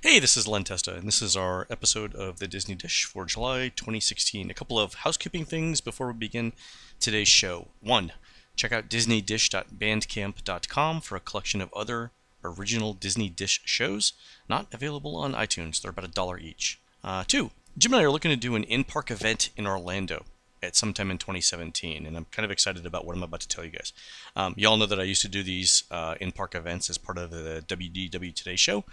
Hey, this is Len Testa, and this is our episode of the Disney Dish for July 2016. A couple of housekeeping things before we begin today's show. One, check out disneydish.bandcamp.com for a collection of other original Disney Dish shows, not available on iTunes. They're about a dollar each. Uh, two, Jim and I are looking to do an in park event in Orlando at some time in 2017, and I'm kind of excited about what I'm about to tell you guys. Um, you all know that I used to do these uh, in park events as part of the WDW Today show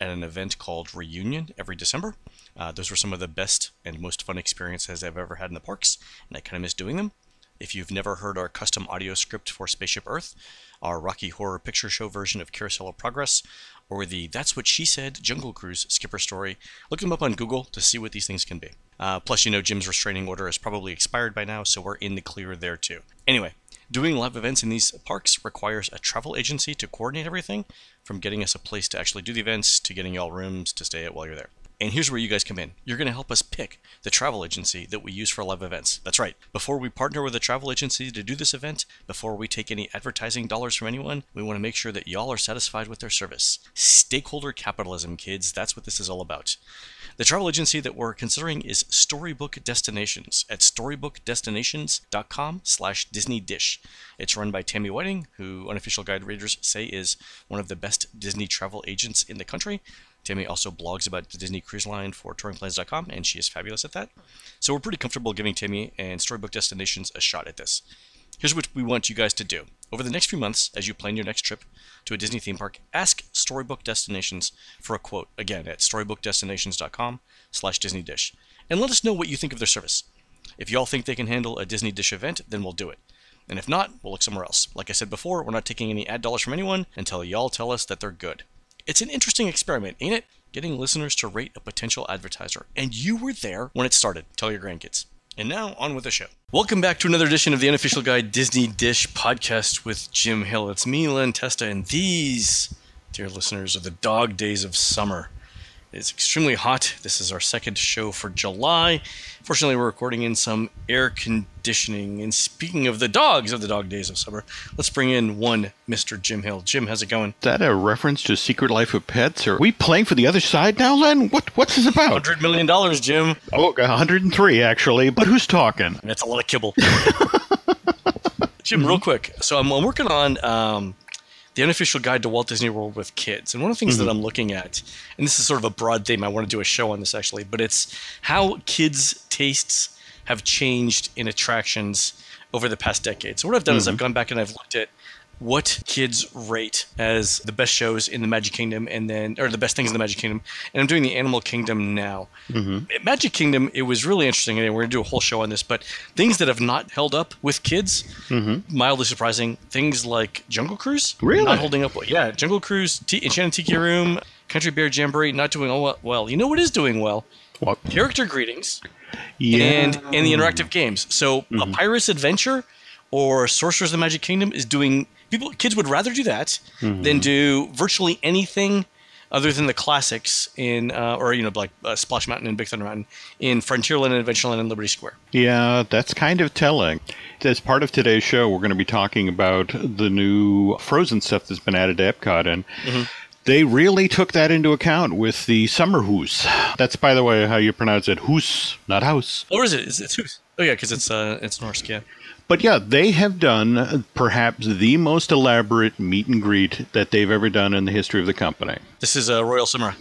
at an event called Reunion every December. Uh, those were some of the best and most fun experiences I've ever had in the parks, and I kind of miss doing them. If you've never heard our custom audio script for Spaceship Earth, our Rocky Horror Picture Show version of Carousel of Progress, or the That's What She Said Jungle Cruise skipper story, look them up on Google to see what these things can be. Uh, plus, you know, Jim's restraining order has probably expired by now, so we're in the clear there too. Anyway, doing live events in these parks requires a travel agency to coordinate everything from getting us a place to actually do the events to getting y'all rooms to stay at while you're there. And here's where you guys come in. You're going to help us pick the travel agency that we use for live events. That's right. Before we partner with a travel agency to do this event, before we take any advertising dollars from anyone, we want to make sure that y'all are satisfied with their service. Stakeholder capitalism, kids. That's what this is all about. The travel agency that we're considering is Storybook Destinations at storybookdestinations.com slash Disney Dish. It's run by Tammy Whiting, who unofficial guide readers say is one of the best Disney travel agents in the country. Tammy also blogs about the Disney Cruise Line for touringplans.com, and she is fabulous at that. So we're pretty comfortable giving Tammy and Storybook Destinations a shot at this. Here's what we want you guys to do. Over the next few months, as you plan your next trip to a Disney theme park, ask Storybook Destinations for a quote, again, at storybookdestinations.com slash Disney Dish, and let us know what you think of their service. If y'all think they can handle a Disney Dish event, then we'll do it. And if not, we'll look somewhere else. Like I said before, we're not taking any ad dollars from anyone until y'all tell us that they're good. It's an interesting experiment, ain't it? Getting listeners to rate a potential advertiser. And you were there when it started. Tell your grandkids. And now, on with the show. Welcome back to another edition of the Unofficial Guide Disney Dish podcast with Jim Hill. It's me, Len Testa, and these, dear listeners, are the dog days of summer. It's extremely hot. This is our second show for July. Fortunately, we're recording in some air conditioning. And speaking of the dogs of the dog days of summer, let's bring in one Mr. Jim Hill. Jim, how's it going? Is that a reference to Secret Life of Pets? Or are we playing for the other side now, Len? What What's this about? $100 million, Jim. Oh, 103 actually. But who's talking? That's a lot of kibble. Jim, real quick. So I'm, I'm working on um, the unofficial guide to Walt Disney World with kids. And one of the things that mm-hmm. I'm looking at, and this is sort of a broad theme, I want to do a show on this actually, but it's how kids' tastes have changed in attractions over the past decade. So what I've done is I've mm-hmm. gone back and I've looked at what kids rate as the best shows in the Magic Kingdom and then or the best things in the Magic Kingdom. And I'm doing the Animal Kingdom now. Mm-hmm. At Magic Kingdom, it was really interesting, and we're gonna do a whole show on this. But things that have not held up with kids, mm-hmm. mildly surprising. Things like Jungle Cruise, Really? not holding up. well. Yeah, Jungle Cruise, T- Enchanted Tiki Room, Country Bear Jamboree, not doing all well- well. You know what is doing well? What? Character greetings Yeah. and and the interactive games. So a mm-hmm. Pirate's Adventure or Sorcerer's of the Magic Kingdom is doing people kids would rather do that than do virtually anything other than the classics in uh, or you know like uh, Splash Mountain and Big Thunder Mountain in Frontierland and Adventureland and Liberty Square. Yeah, that's kind of telling. As part of today's show, we're going to be talking about the new Frozen stuff that's been added to Epcot, and they really took that into account with the summer hoos. That's, by the way, how you pronounce it, hoos, not house. Or is it? Is it who's? Oh yeah, because it's uh it's Norse. Yeah. But yeah, they have done uh, perhaps the most elaborate meet and greet that they've ever done in the history of the company. This is a Royal Samurai.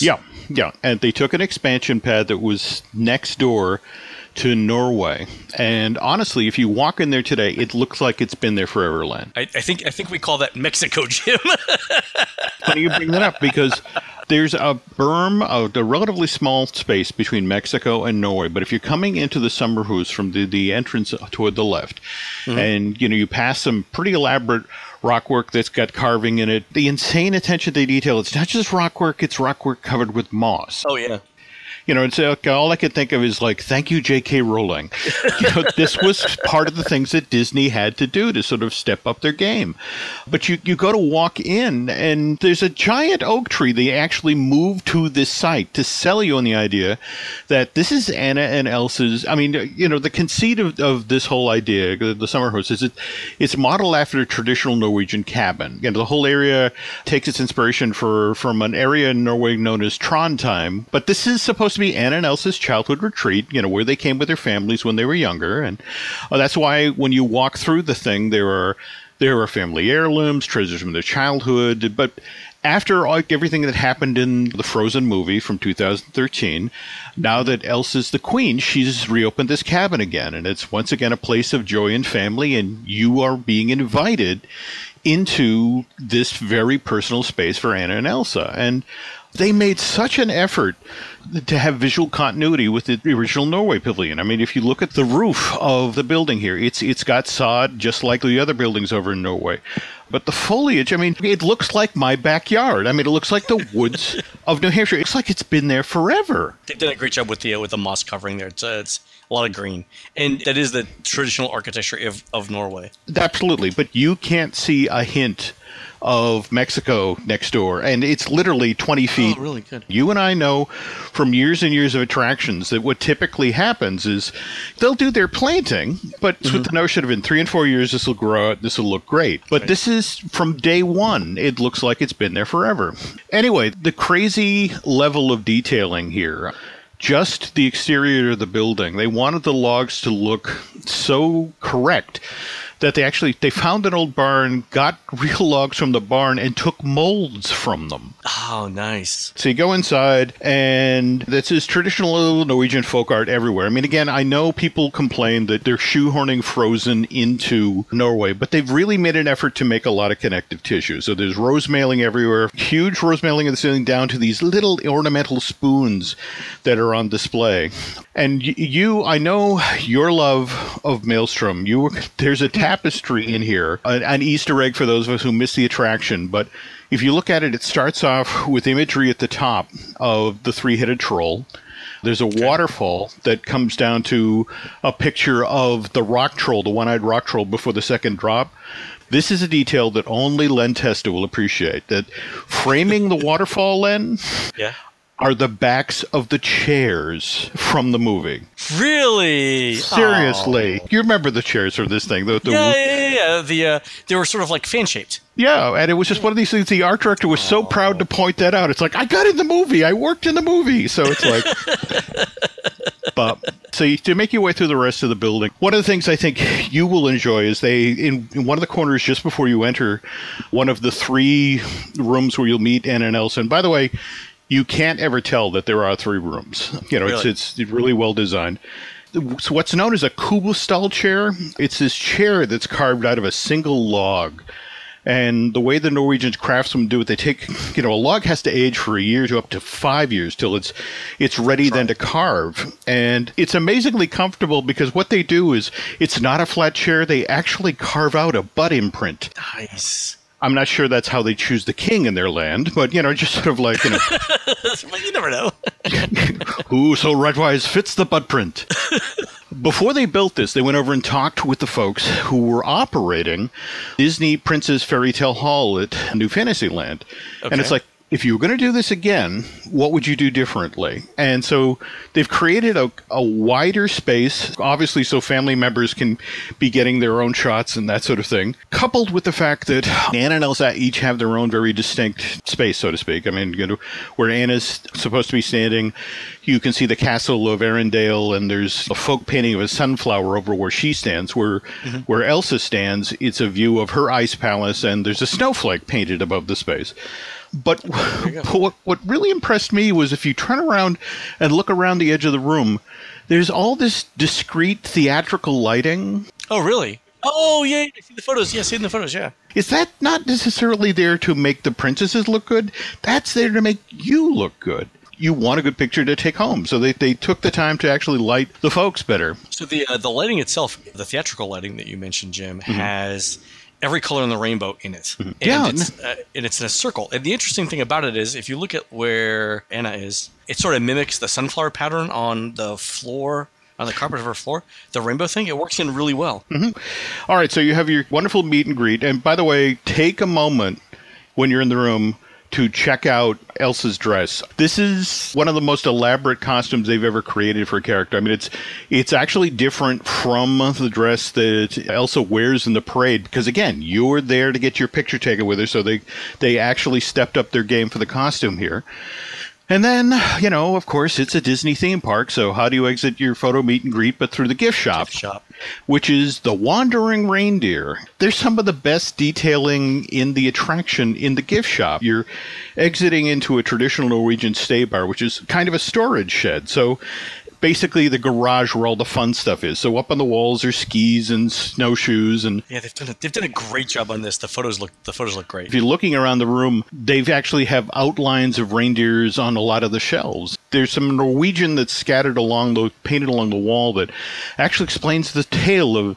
Yeah, yeah. And they took an expansion pad that was next door to Norway. And honestly, if you walk in there today, it looks like it's been there forever, Len. I, I think I think we call that Mexico, Jim. Funny you bring that up because there's a berm, a, a relatively small space between Mexico and Norway. But if you're coming into the summer from the, the entrance toward the left, mm-hmm. and you know you pass some pretty elaborate rock work that's got carving in it, the insane attention to detail. It's not just rock work; it's rock work covered with moss. oh yeah. You know, it's like, all I could think of is like, thank you, J.K. Rowling. you know, this was part of the things that Disney had to do to sort of step up their game. But you, you go to walk in, and there's a giant oak tree. They actually moved to this site to sell you on the idea that this is Anna and Elsa's. I mean, you know, the conceit of, of this whole idea, the summer house, is it, it's modeled after a traditional Norwegian cabin. You know, the whole area takes its inspiration for from an area in Norway known as Trondheim. But this is supposed to be Anna and Elsa's childhood retreat, you know, where they came with their families when they were younger. And uh, that's why when you walk through the thing, there are there are family heirlooms, treasures from their childhood. But after everything that happened in the Frozen movie from 2013, now that Elsa's the queen, she's reopened this cabin again, and it's once again a place of joy and family. And you are being invited into this very personal space for Anna and Elsa. And they made such an effort to have visual continuity with the original Norway pavilion. I mean, if you look at the roof of the building here, it's it's got sod just like the other buildings over in Norway. But the foliage, I mean, it looks like my backyard. I mean, it looks like the woods of New Hampshire. It's like it's been there forever. They've done a great job with the uh, with the moss covering there. It's, uh, it's a lot of green, and that is the traditional architecture of, of Norway. Absolutely, but you can't see a hint of Mexico next door, and it's literally 20 feet. Oh, really good. You and I know from years and years of attractions that what typically happens is they'll do their planting, but mm-hmm. with the notion of in three and four years this will grow out, this will look great. But right. this is from day one, it looks like it's been there forever. Anyway, the crazy level of detailing here just the exterior of the building. They wanted the logs to look so correct that they actually they found an old barn, got real logs from the barn, and took molds from them. Oh, nice! So you go inside, and this is traditional little Norwegian folk art everywhere. I mean, again, I know people complain that they're shoehorning Frozen into Norway, but they've really made an effort to make a lot of connective tissue. So there's rosemaling everywhere, huge rosemaling in the ceiling, down to these little ornamental spoons that are on display. And you, I know your love of Maelstrom. You, were, there's a tapestry in here, an, an Easter egg for those of us who miss the attraction. But if you look at it, it starts off with imagery at the top of the three-headed troll. There's a waterfall that comes down to a picture of the rock troll, the one-eyed rock troll before the second drop. This is a detail that only Len Testa will appreciate. That framing the waterfall, Len, yeah are the backs of the chairs from the movie. Really? Seriously. You remember the chairs from this thing? The, the yeah, yeah, yeah, yeah. The, uh, they were sort of like fan shaped. Yeah, and it was just one of these things. The art director was so proud to point that out. It's like, I got in the movie. I worked in the movie. So it's like. but so you, to make your way through the rest of the building, one of the things I think you will enjoy is they in, in, one of the corners just before you enter one of the three rooms where you'll meet Anna and Elsa. And by the way, you can't ever tell that there are three rooms. You know, really? it's it's really well designed. So what's known as a kubbestol chair, it's this chair that's carved out of a single log. And the way the Norwegian craftsmen do it, they take, you know, a log has to age for a year to up to five years till it's it's ready then to carve. And it's amazingly comfortable because what they do is it's not a flat chair. They actually carve out a butt imprint. Nice. I'm not sure that's how they choose the king in their land, but you know, just sort of like you know, you never know. who so rightwise fits the butt print. Before they built this, they went over and talked with the folks who were operating Disney Princess Fairy Tale Hall at New Fantasyland, okay. and it's like if you were going to do this again, what would you do differently? And so they've created a, a wider space, obviously, so family members can be getting their own shots and that sort of thing, coupled with the fact that Anna and Elsa each have their own very distinct space, so to speak. I mean, you know, where Anna's supposed to be standing, you can see the castle of Arendelle, and there's a folk painting of a sunflower over where she stands. Where mm-hmm. where Elsa stands, it's a view of her ice palace, and there's a snowflake painted above the space. But what, what really impressed me was if you turn around and look around the edge of the room, there's all this discreet theatrical lighting. Oh, really? Oh, yeah, I see the photos. Yeah, see the photos, yeah. Is that not necessarily there to make the princesses look good? That's there to make you look good. You want a good picture to take home, so they, they took the time to actually light the folks better. So the uh, the lighting itself, the theatrical lighting that you mentioned, Jim, mm-hmm. has every color in the rainbow in it. And Mm-hmm. Yeah, it's, uh, and it's in a circle. And the interesting thing about it is, if you look at where Anna is, it sort of mimics the sunflower pattern on the floor, on the carpet of her floor. The rainbow thing, it works in really well. All right, so you have your wonderful meet and greet. And by the way, take a moment when you're in the room to check out Elsa's dress. This is one of the most elaborate costumes they've ever created for a character. I mean, it's it's actually different from the dress that Elsa wears in the parade because again, you're there to get your picture taken with her, so they they actually stepped up their game for the costume here. And then, you know, of course, it's a Disney theme park, so how do you exit your photo meet and greet but through the gift shop? Gift shop. Which is the Wandering Reindeer. There's some of the best detailing in the attraction in the gift shop. You're exiting into a traditional Norwegian stabbur, which is kind of a storage shed. So basically the garage where all the fun stuff is. So up on the walls are skis and snowshoes and Yeah, they've done a, they've done a great job on this. The photos look the photos look great. if you're looking around the room, they've actually have outlines of reindeers on a lot of the shelves. There's some Norwegian that's scattered along the painted along the wall that actually explains the tale of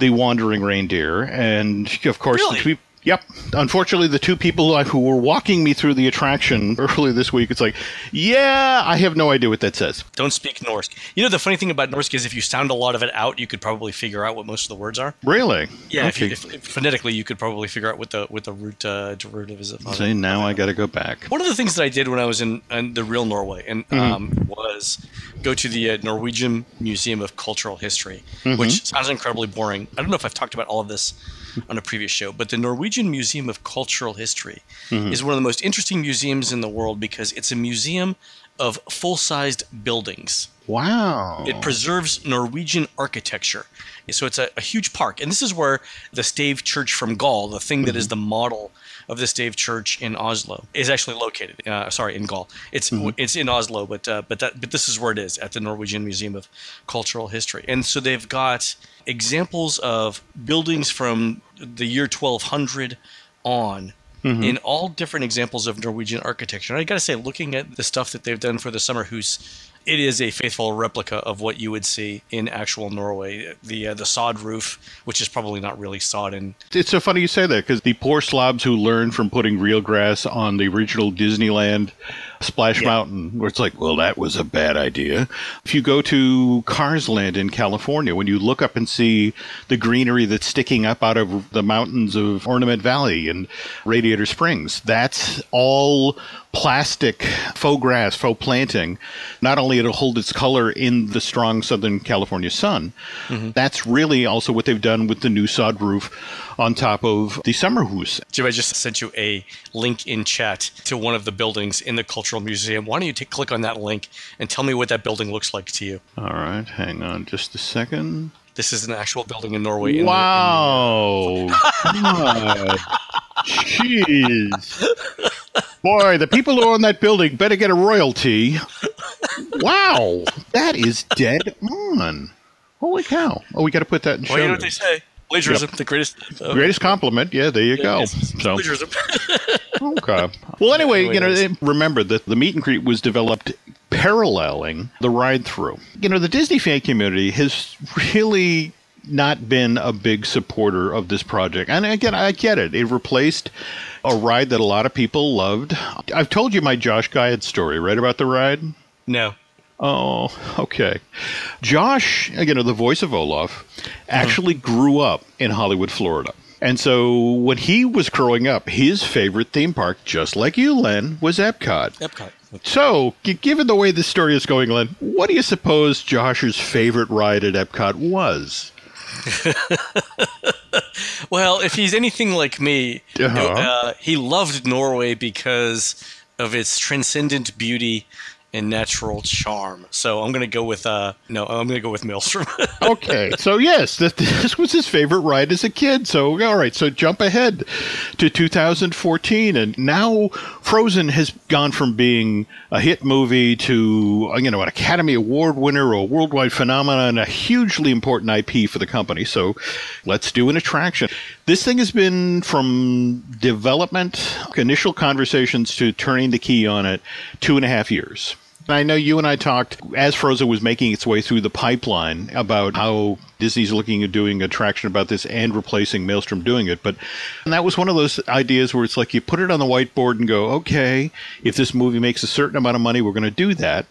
the wandering reindeer. And of course, Really? the Yep. Unfortunately, the two people who were walking me through the attraction earlier this week, it's like, yeah, I have no idea what that says. Don't speak Norse. You know the funny thing about Norse is if you sound a lot of it out, you could probably figure out what most of the words are. Really? Yeah, if, you, if, if phonetically, you could probably figure out what the what the root uh, derivative is. Of Say now I got to go back. One of the things that I did when I was in, in the real Norway and um, was go to the uh, Norwegian Museum of Cultural History, which sounds incredibly boring. I don't know if I've talked about all of this on a previous show, but the Norwegian Museum of Cultural History mm-hmm. is one of the most interesting museums in the world because it's a museum of full-sized buildings. Wow. It preserves Norwegian architecture. So it's a, a huge park. And this is where the Stave Church from Gol, the thing that is mm-hmm. the model of the Stave Church in Oslo, is actually located. Uh, sorry, in Gol. It's it's in Oslo, but uh, but that but this is where it is at the Norwegian Museum of Cultural History. And so they've got examples of buildings from the year 1200 on in all different examples of Norwegian architecture. And I got to say, looking at the stuff that they've done for the summer house, it is a faithful replica of what you would see in actual Norway. The uh, the sod roof, which is probably not really sod, and It's so funny you say that because the poor slobs who learned from putting real grass on the original Disneyland Splash Yeah. Mountain, where it's like, well, that was a bad idea. If you go to Cars Land in California, when you look up and see the greenery that's sticking up out of the mountains of Ornament Valley and Radiator Springs, that's all plastic faux grass, faux planting. Not only it'll hold its color in the strong Southern California sun, mm-hmm. that's really also what they've done with the new sod roof on top of the summer house. Jim, I just sent you a link in chat to one of the buildings in the Cultural Museum. Why don't you take click on that link and tell me what that building looks like to you? All right, hang on just a second. This is an actual building in Norway. in the- in the- Wow. Jeez. Boy, the people who own that building better get a royalty. Wow. That is dead on. Holy cow. Oh, we got to put that in show well, you know what they say. Plagiarism, the greatest. uh, Greatest compliment. Yeah, there you go. it's- it's So, plagiarism. okay. Well, anyway, you know, remember that the meet and greet was developed paralleling the ride through. You know, the Disney fan community has really not been a big supporter of this project. And again, I get it. It replaced a ride that a lot of people loved. I've told you my Josh Gad story, right, about the ride? no. Oh, okay. Josh, you know, the voice of Olaf, uh-huh. actually grew up in Hollywood, Florida. And so when he was growing up, his favorite theme park, just like you, Len, was Epcot. Epcot. So, g- given the way this story is going, Len, what do you suppose Josh's favorite ride at Epcot was? Well, if he's anything like me, Uh-huh. uh, he loved Norway because of its transcendent beauty and natural charm. So I'm gonna go with uh no, I'm gonna go with Maelstrom. okay, so yes, that this was his favorite ride as a kid. So all right, so jump ahead to 2014, and now Frozen has gone from being a hit movie to uh, you know an Academy Award winner, a worldwide phenomenon, a hugely important IP for the company. So let's do an attraction. This thing has been from development, initial conversations to turning the key on it, two and a half years. I know you and I talked as Frozen was making its way through the pipeline about how Disney's looking at doing a attraction about this and replacing Maelstrom doing it. But and that was one of those ideas where it's like you put it on the whiteboard and go, okay, if this movie makes a certain amount of money, we're going to do that.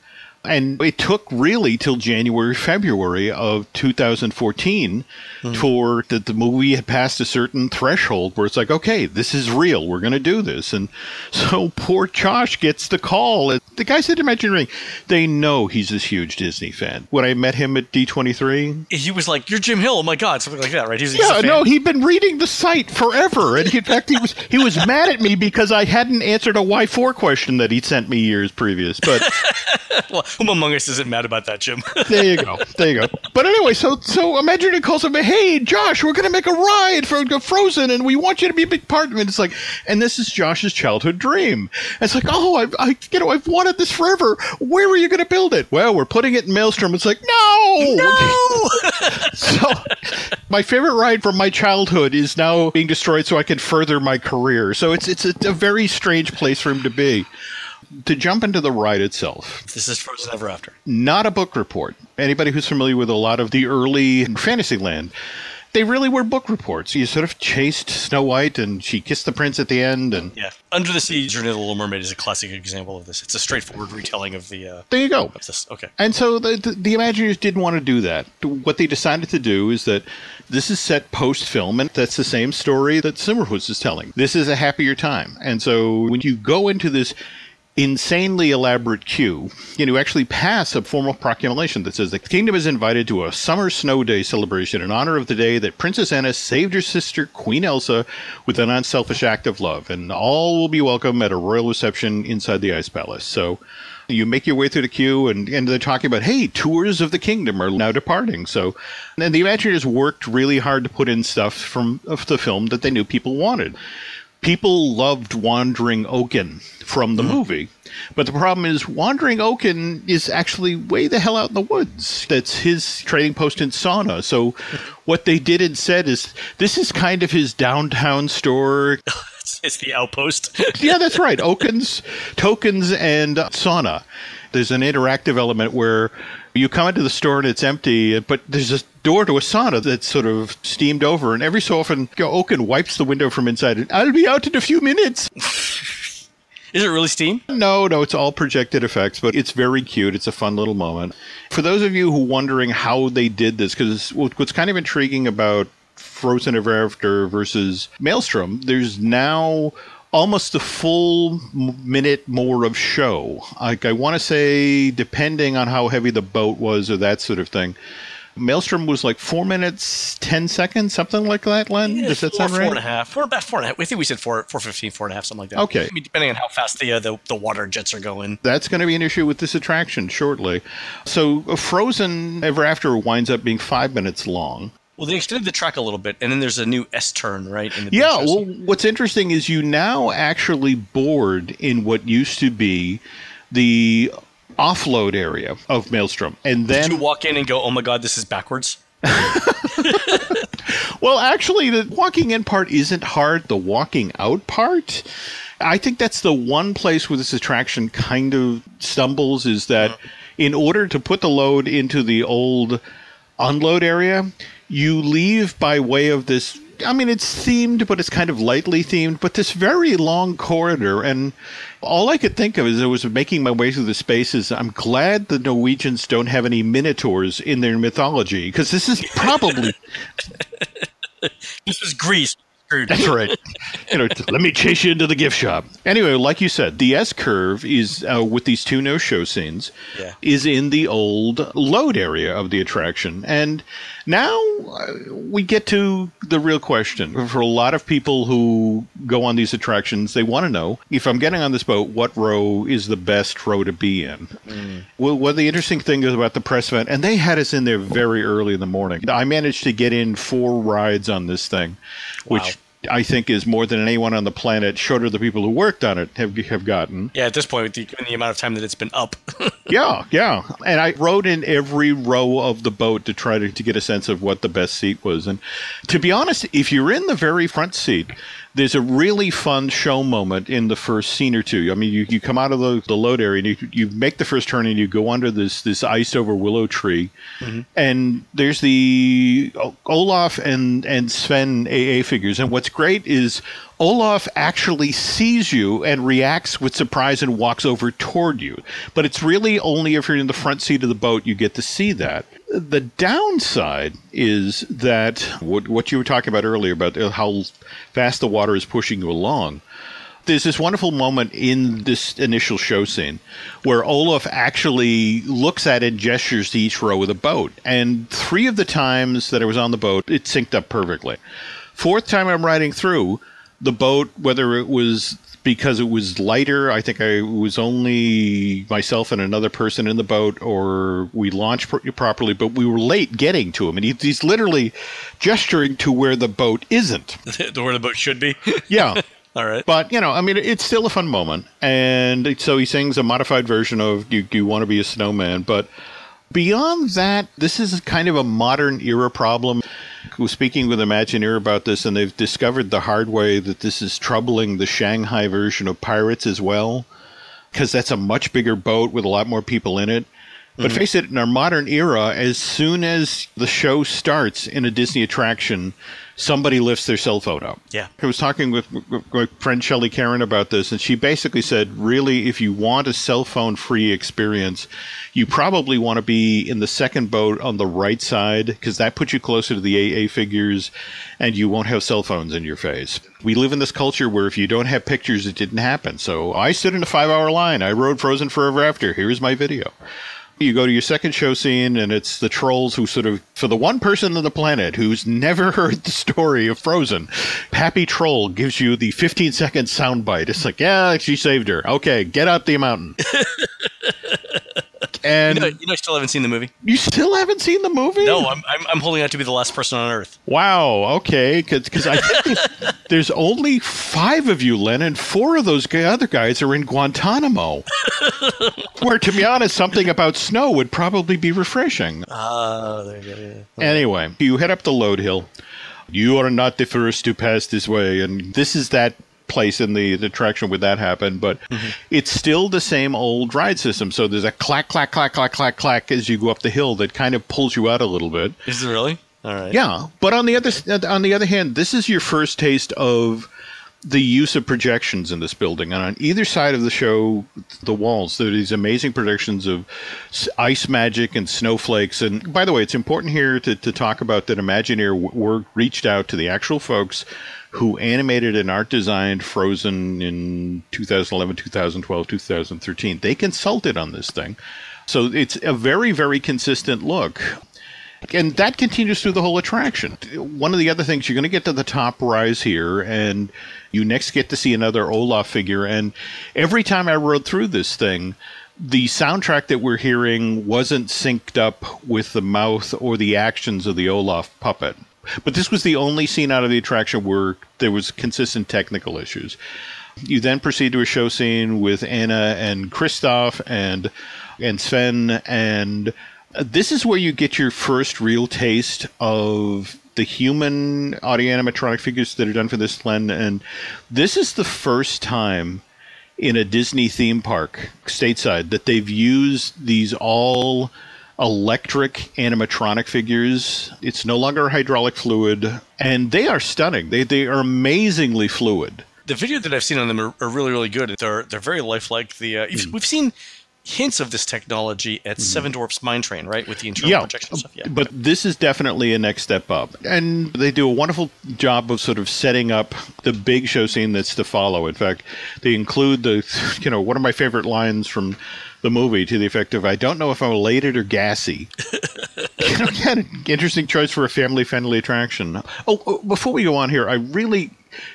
And it took really till January, February of 2014 mm. for that the movie had passed a certain threshold where it's like, okay, this is real. We're going to do this. And so poor Josh gets the call. The guys at Imagineering, they know he's this huge Disney fan. When I met him at D23, he was like, "You're Jim Hill." Oh my god, something like that, right? He's, yeah, no, he'd been reading the site forever, and in fact, he was he was mad at me because I hadn't answered a Why For question that he'd sent me years previous. But well, whom among us isn't mad about that, Jim? there you go, there you go. But anyway, so so Imagineering calls him, "Hey, Josh, we're going to make a ride for Frozen, and we want you to be a big part of it." It's like, and this is Josh's childhood dream. It's like, oh, I, I you know, I've wanted this forever. Where are you going to build it? Well, we're putting it in Maelstrom. It's like, no, no. so, my favorite ride from my childhood is now being destroyed, so I can further my career. So it's it's a, a very strange place for him to be to jump into the ride itself. This is Frozen Ever After. Not a book report. Anybody who's familiar with a lot of the early Fantasyland they really were book reports. You sort of chased Snow White, and she kissed the prince at the end. And yeah, Under the Sea, Journey of the Little Mermaid is a classic example of this. It's a straightforward retelling of the. Uh, there you go. This. Okay. And so the, the the Imagineers didn't want to do that. What they decided to do is that this is set post film, and that's the same story that Sommerhus is telling. This is a happier time, and so when you go into this insanely elaborate queue, you know, actually pass a formal proclamation that says the kingdom is invited to a summer snow day celebration in honor of the day that Princess Anna saved her sister Queen Elsa with an unselfish act of love, and all will be welcome at a royal reception inside the Ice Palace. So you make your way through the queue and, and they're talking about hey tours of the kingdom are now departing. So and the imagineers worked really hard to put in stuff from the film that they knew people wanted people loved Wandering Oaken from the mm. movie. But the problem is, Wandering Oaken is actually way the hell out in the woods. That's his trading post in Sauna. So, what they did and said is this is kind of his downtown store. it's the outpost. yeah, that's right. Oaken's, Tokens, and Sauna. There's an interactive element where you come into the store and it's empty, but there's a door to a sauna that's sort of steamed over, and every so often, Oaken wipes the window from inside. And I'll be out in a few minutes. Is it really steam? No, no, it's all projected effects, but it's very cute. It's a fun little moment. For those of you who are wondering how they did this, because what's kind of intriguing about Frozen Ever After versus Maelstrom, there's now almost a full minute more of show. Like I want to say, depending on how heavy the boat was or that sort of thing. Maelstrom was like four minutes, ten seconds, something like that. Len, yeah, does that four, sound right? Four and a half. Four about four and a half. I think we said four, four fifteen, four and a half, something like that. Okay. I mean, depending on how fast the, uh, the the water jets are going. That's going to be an issue with this attraction shortly. So, Frozen Ever After winds up being five minutes long. Well, they extended the track a little bit, and then there's a new S turn, right? yeah. Well, what's interesting is you now actually board in what used to be the offload area of Maelstrom, and then Did you walk in and go, "Oh my God, this is backwards." well, actually, the walking in part isn't hard. The walking out part, I think that's the one place where this attraction kind of stumbles. Is that uh-huh. in order to put the load into the old unload area, you leave by way of this I mean, it's themed, but it's kind of lightly themed, but this very long corridor. And all I could think of as I was making my way through the spaces, I'm glad the Norwegians don't have any minotaurs in their mythology, because this is probably. this is Greece screwed. That's right. you know, let me chase you into the gift shop. Anyway, like you said, the S curve is uh, with these two no show scenes yeah. is in the old load area of the attraction, and now uh, we get to the real question. For a lot of people who go on these attractions, they want to know if I'm getting on this boat, what row is the best row to be in. Mm. Well, what the interesting thing is about the press event, and they had us in there very early in the morning. I managed to get in four rides on this thing, wow. which I think is more than anyone on the planet, short of the people who worked on it, have have gotten. Yeah, at this point, given the amount of time that it's been up. yeah, yeah. And I rode in every row of the boat to try to, to get a sense of what the best seat was. And to be honest, if you're in the very front seat, there's a really fun show moment in the first scene or two. I mean, you, you come out of the, the load area and you, you make the first turn and you go under this this iced over willow tree, mm-hmm. and there's the Olaf and and Sven AA figures. And what's great is Olaf actually sees you and reacts with surprise and walks over toward you. But it's really only if you're in the front seat of the boat you get to see that. The downside is that what, what you were talking about earlier about how fast the water is pushing you along. There's this wonderful moment in this initial show scene where Olaf actually looks at and gestures to each row of the boat. And three of the times that I was on the boat, it synced up perfectly. Fourth time I'm riding through, the boat, whether it was because it was lighter, I think I was only myself and another person in the boat, or we launched pr- properly, but we were late getting to him. And he, he's literally gesturing to where the boat isn't. to Where the boat should be. Yeah. All right. But you know, I mean, it's still a fun moment, and so he sings a modified version of "You, you Want to Be a Snowman." But beyond that, this is kind of a modern era problem. Speaking with Imagineer about this, and they've discovered the hard way that this is troubling the Shanghai version of Pirates as well, because that's a much bigger boat with a lot more people in it. But mm-hmm. face it, in our modern era, as soon as the show starts in a Disney attraction, somebody lifts their cell phone up. Yeah. I was talking with my friend Shelley Karen about this, and she basically said, really, if you want a cell phone free experience, you probably want to be in the second boat on the right side because that puts you closer to the AA figures and you won't have cell phones in your face. We live in this culture where if you don't have pictures, it didn't happen. So I stood in a five hour line. I rode Frozen Forever After. Here's my video. You go to your second show scene, and it's the trolls who sort of, for the one person on the planet who's never heard the story of Frozen, Happy Troll gives you the 15 second soundbite. It's like, yeah, she saved her. Okay, get up the mountain. and You know, you know, I still haven't seen the movie. you still haven't seen the movie? No, I'm, I'm, I'm holding out to be the last person on Earth. Wow. Okay. Because I think there's, there's only five of you, Len, and four of those other guys are in Guantanamo. where, to be honest, something about snow would probably be refreshing. Ah, there you go. yeah. Anyway, you head up the load hill. You are not the first to pass this way, and this is that place in the, the attraction where that happened, but mm-hmm. it's still the same old ride system. So there's a clack, clack, clack, clack, clack, clack as you go up the hill that kind of pulls you out a little bit. Is it really? All right. Yeah, but on the other uh, on the other hand, this is your first taste of the use of projections in this building, and on either side of the show, the walls there are these amazing projections of ice magic and snowflakes. And by the way, it's important here to, to talk about that Imagineer w- reached out to the actual folks who animated and art designed Frozen in 2011, 2012, 2013. They consulted on this thing. So it's a very, very consistent look. And that continues through the whole attraction. One of the other things, you're going to get to the top rise here, and you next get to see another Olaf figure. And every time I rode through this thing, the soundtrack that we're hearing wasn't synced up with the mouth or the actions of the Olaf puppet. But this was the only scene out of the attraction where there was consistent technical issues. You then proceed to a show scene with Anna and Kristoff and and Sven and uh, this is where you get your first real taste of the human audio animatronic figures that are done for this Len and this is the first time in a Disney theme park stateside that they've used these all electric animatronic figures. It's no longer hydraulic fluid and they are stunning. They they are amazingly fluid. The video that I've seen on them are, are really, really good. They're they're very lifelike. The uh, you've- we've seen hints of this technology at Seven Dwarfs Mine Train, right? With the internal projection stuff. Yeah. But this is definitely a next step up. And they do a wonderful job of sort of setting up the big show scene that's to follow. In fact, they include the, you know, one of my favorite lines from the movie to the effect of, I don't know if I'm elated or gassy. you know, again, interesting choice for a family friendly attraction. Oh, oh, before we go on here, I really,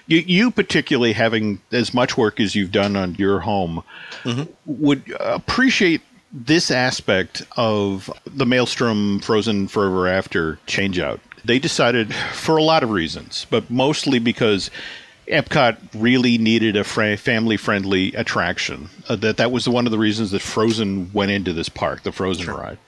you, you particularly having as much work as you've done on your home, mm-hmm. would appreciate this aspect of the Maelstrom Frozen Forever After changeout. They decided for a lot of reasons, but mostly because Epcot really needed a fra- family-friendly attraction. Uh, that that was one of the reasons that Frozen went into this park, the Frozen ride.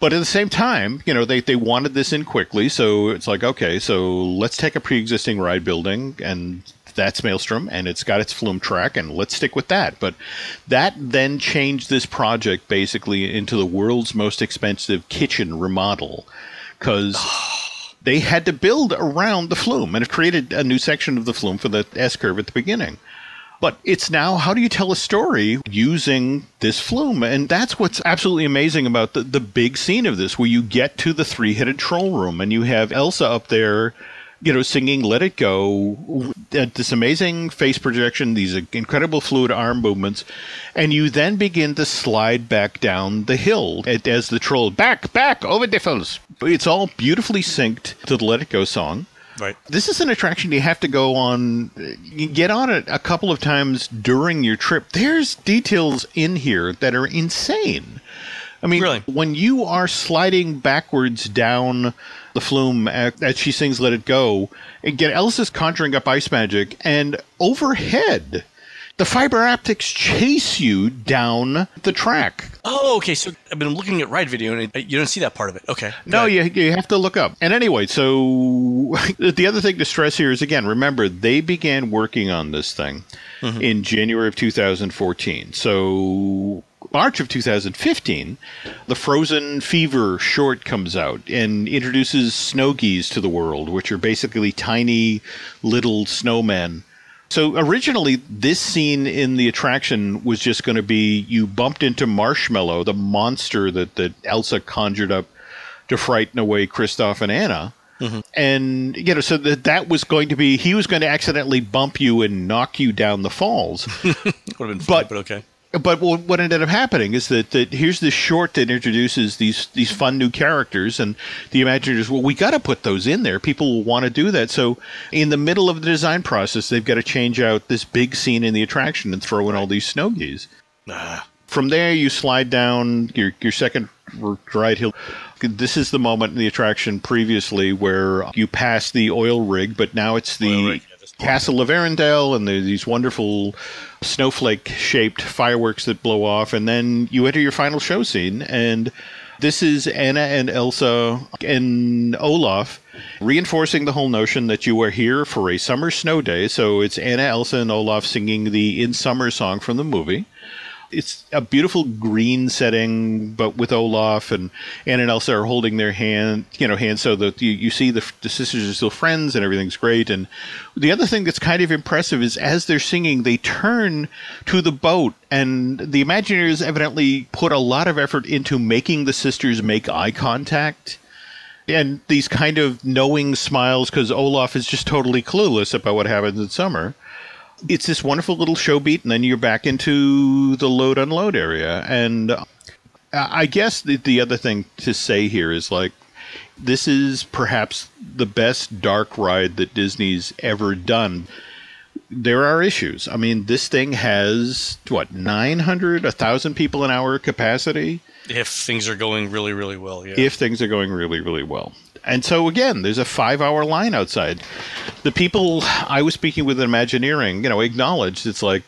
But at the same time, you know, they, they wanted this in quickly, so it's like, okay, so let's take a pre-existing ride building and that's Maelstrom, and it's got its flume track, and let's stick with that. But that then changed this project basically into the world's most expensive kitchen remodel because they had to build around the flume and it created a new section of the flume for the S curve at the beginning. But it's now how do you tell a story using this flume? And that's what's absolutely amazing about the, the big scene of this, where you get to the three headed troll room and you have Elsa up there you know, singing "Let It Go," uh, this amazing face projection, these incredible fluid arm movements, and you then begin to slide back down the hill as the troll back, back over the hills. It's all beautifully synced to the "Let It Go" song. Right. This is an attraction you have to go on. Get on it a couple of times during your trip. There's details in here that are insane. I mean, really? when you are sliding backwards down the flume as she sings "Let It Go," again, get is conjuring up ice magic, and overhead, the fiber optics chase you down the track. Oh, okay. So I've been looking at ride video, and you don't see that part of it. Okay. No, you, you have to look up. And anyway, so the other thing to stress here is again, remember they began working on this thing mm-hmm. in January of 2014. So March of 2015, the Frozen Fever short comes out and introduces snowgies to the world, which are basically tiny little snowmen. So originally, this scene in the attraction was just going to be you bumped into Marshmallow, the monster that, that Elsa conjured up to frighten away Kristoff and Anna. Mm-hmm. And you know, so that that was going to be he was going to accidentally bump you and knock you down the falls. Would have been funny, but, but okay but what ended up happening is that, that here's this short that introduces these these fun new characters, and the Imagineers, well, we got to put those in there. People will want to do that. So, in the middle of the design process, they've got to change out this big scene in the attraction and throw in all these snowgies. Ah. From there, you slide down your your second ride hill. This is the moment in the attraction previously where you pass the oil rig, but now it's the Castle of Arendelle, and these wonderful snowflake shaped fireworks that blow off, and then you enter your final show scene, and this is Anna and Elsa and Olaf reinforcing the whole notion that you are here for a summer snow day. So it's Anna, Elsa, and Olaf singing the In Summer song from the movie it's a beautiful green setting, but with Olaf and Anna and Elsa are holding their hand, you know, hands so that you, you see the, the sisters are still friends and everything's great. And the other thing that's kind of impressive is as they're singing, they turn to the boat, and the Imagineers evidently put a lot of effort into making the sisters make eye contact and these kind of knowing smiles because Olaf is just totally clueless about what happens in summer it's this wonderful little show beat, and then you're back into the load unload area. And I guess the, the other thing to say here is like, this is perhaps the best dark ride that Disney's ever done. There are issues. I mean, this thing has what 900, 1,000 people an hour capacity. If things are going really, really well, yeah. If things are going really, really well. And so again, there's a five hour line outside. The people I was speaking with in Imagineering, you know, acknowledged it's like,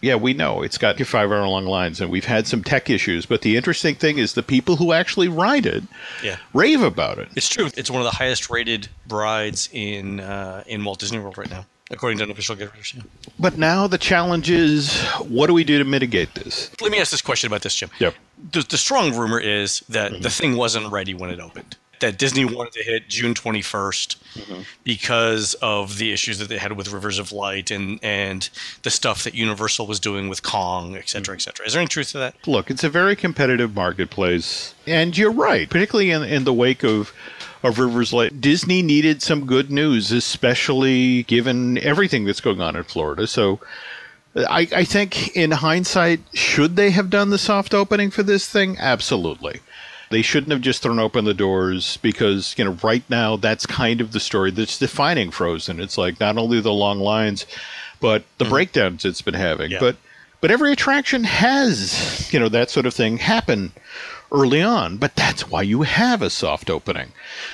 yeah, we know it's got five hour long lines and we've had some tech issues. But the interesting thing is the people who actually ride it yeah. rave about it. It's true. It's one of the highest rated rides in uh, in Walt Disney World right now. According to an official guide Yeah. But now the challenge is, what do we do to mitigate this? Let me ask this question about this, Jim. Yep. The, the strong rumor is that mm-hmm. the thing wasn't ready when it opened that Disney wanted to hit June 21st mm-hmm. because of the issues that they had with Rivers of Light and and the stuff that Universal was doing with Kong, et cetera, et cetera. Is there any truth to that? Look, it's a very competitive marketplace, and you're right, particularly in, in the wake of of Rivers of Light. Disney needed some good news, especially given everything that's going on in Florida. So. I, I think in hindsight, should they have done the soft opening for this thing? Absolutely. They shouldn't have just thrown open the doors because, you know, right now that's kind of the story that's defining Frozen. It's like not only the long lines, but the mm-hmm. breakdowns it's been having. Yeah. But but every attraction has, you know, that sort of thing happen early on. But that's why you have a soft opening.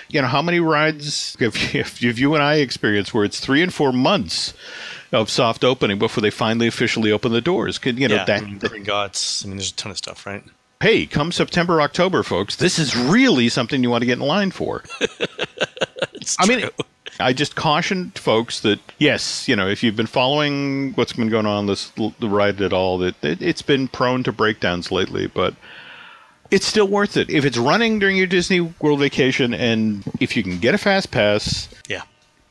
You know, how many rides if, if, if you and I experience where it's three and four months of soft opening before they finally officially open the doors? Could you know yeah, that? I mean, Gringotts. I mean, there's a ton of stuff, right? Hey, come September, October, folks, this is really something you want to get in line for. I mean, I just cautioned folks that yes, you know, if you've been following what's been going on this the ride at all, that it, it's been prone to breakdowns lately, but it's still worth it if it's running during your Disney World vacation, and if you can get a fast pass, Yeah.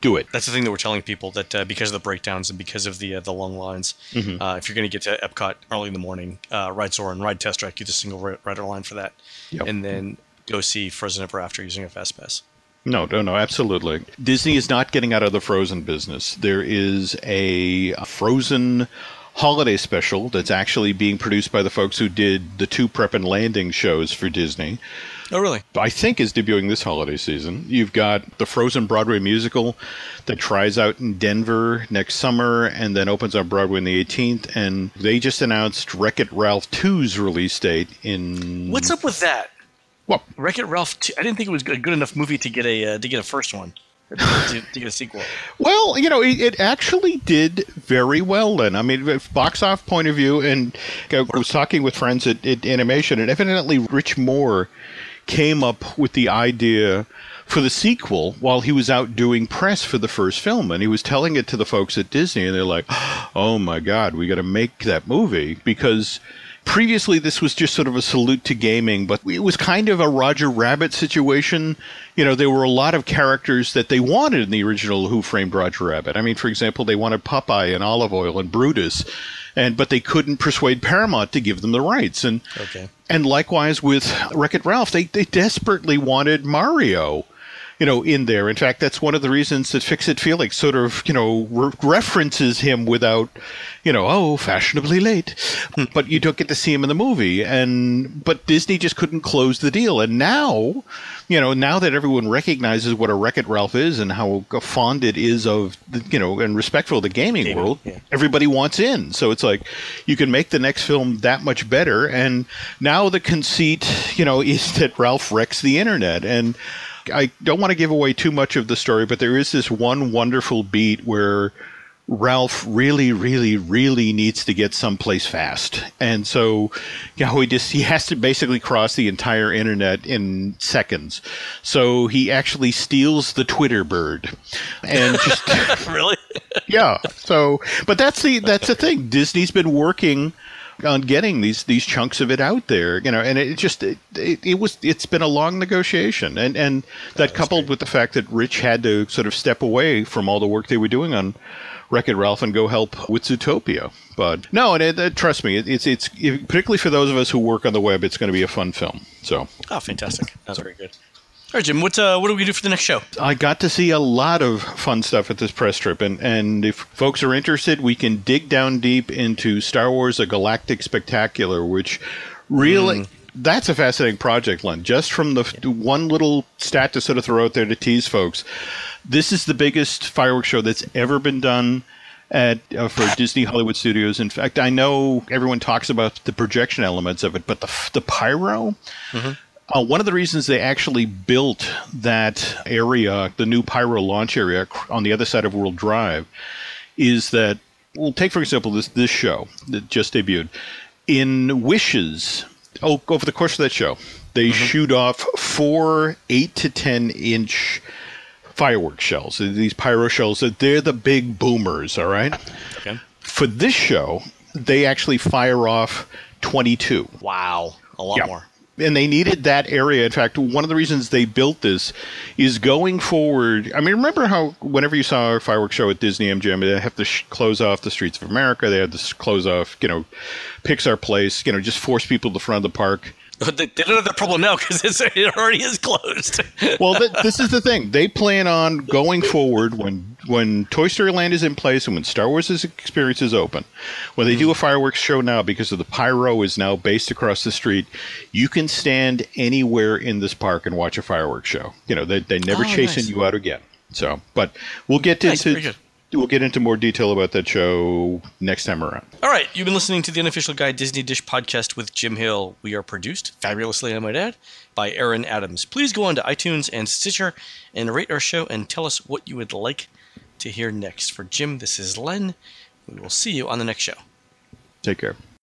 Do it. That's the thing that we're telling people that uh, because of the breakdowns and because of the uh, the long lines, Mm-hmm. uh, if you're going to get to Epcot early in the morning, uh, ride Soarin', ride Test Track, use a single ri- rider line for that, Yep. and then go see Frozen Ever After using a fast pass. No, no, no, absolutely. Disney is not getting out of the Frozen business. There is a Frozen holiday special that's actually being produced by the folks who did the two prep and landing shows for Disney. Oh, really? I think is debuting this holiday season. You've got the Frozen Broadway musical that tries out in Denver next summer and then opens on Broadway on the 18th. And they just announced Wreck It Ralph 2's release date in. What's up with that? What? Wreck It Ralph. 2, I didn't think it was a good enough movie to get a uh, to get a first one, to, to get a sequel. Well, you know, it, it actually did very well then. I mean, box off point of view, and I was talking with friends at, at Animation, and evidently Rich Moore came up with the idea for the sequel while he was out doing press for the first film, and he was telling it to the folks at Disney, and they're like, "Oh my God, we got to make that movie because." Previously, this was just sort of a salute to gaming, but it was kind of a Roger Rabbit situation. You know, there were a lot of characters that they wanted in the original Who Framed Roger Rabbit. I mean, for example, they wanted Popeye and Olive Oyl and Brutus, and but they couldn't persuade Paramount to give them the rights. And Okay. and likewise with Wreck It Ralph, they, they desperately wanted Mario, you know, in there. In fact, that's one of the reasons that Fix It Felix sort of, you know, re- references him without, you know, oh, fashionably late. Hmm. but you don't get to see him in the movie. And but Disney just couldn't close the deal. And now, you know, now that everyone recognizes what a Wreck It Ralph is and how fond it is of, the, you know, and respectful of the gaming, Gaming, world, yeah. everybody wants in. So it's like you can make the next film that much better. And now the conceit, you know, is that Ralph wrecks the internet. And I don't want to give away too much of the story, but there is this one wonderful beat where Ralph really, really, really needs to get someplace fast. And so, you know, he just he has to basically cross the entire internet in seconds. So he actually steals the Twitter bird and just really? yeah. So, but that's the that's the thing. Disney's been working on getting these these chunks of it out there, you know, and it just it, it, it was it's been a long negotiation, and and that coupled with the fact that Rich had to sort of step away from all the work they were doing on Wreck It Ralph and go help with Zootopia. But no, and it, it, trust me, it, it's it's particularly for those of us who work on the web, it's going to be a fun film. So Oh, fantastic. That's very good. All right, Jim. What uh, what do we do for the next show? I got to see a lot of fun stuff at this press trip, and, and if folks are interested, we can dig down deep into Star Wars: A Galactic Spectacular, which really. That's a fascinating project, Len. Just from the f one little stat to sort of throw out there to tease folks, this is the biggest fireworks show that's ever been done at uh, for Disney Hollywood Studios. In fact, I know everyone talks about the projection elements of it, but the the pyro. Uh, one of the reasons they actually built that area, the new Pyro launch area on the other side of World Drive, is that, well, take for example this this show that just debuted. In Wishes, oh, over the course of that show, they shoot off four eight to ten inch fireworks shells. These pyro shells, that they're the big boomers. All right. Okay. For this show, they actually fire off twenty two Wow, a lot Yeah. more. And they needed that area. In fact, one of the reasons they built this is going forward. I mean, remember how whenever you saw a fireworks show at Disney MGM, they have to sh- close off the streets of America. They had to s- close off, you know, Pixar Place. You know, just force people to the front of the park. They, don't have that problem now because it already is closed. Well, th- this is the thing. They plan on going forward when when Toy Story Land is in place and when Star Wars Experience is open. When they do a mm. fireworks show now, because of the pyro is now based across the street, you can stand anywhere in this park and watch a fireworks show. You know, they they never Oh, chasing nice. you out again. So, but we'll get Nice, into. We'll get into more detail about that show next time around. All right, you've been listening to the unofficial guide Disney Dish podcast with Jim Hill. We are produced fabulously, I might add, by Aaron Adams. Please go on to iTunes and Stitcher and rate our show and tell us what you would like to hear next. For Jim, this is Len. We will see you on the next show. Take care.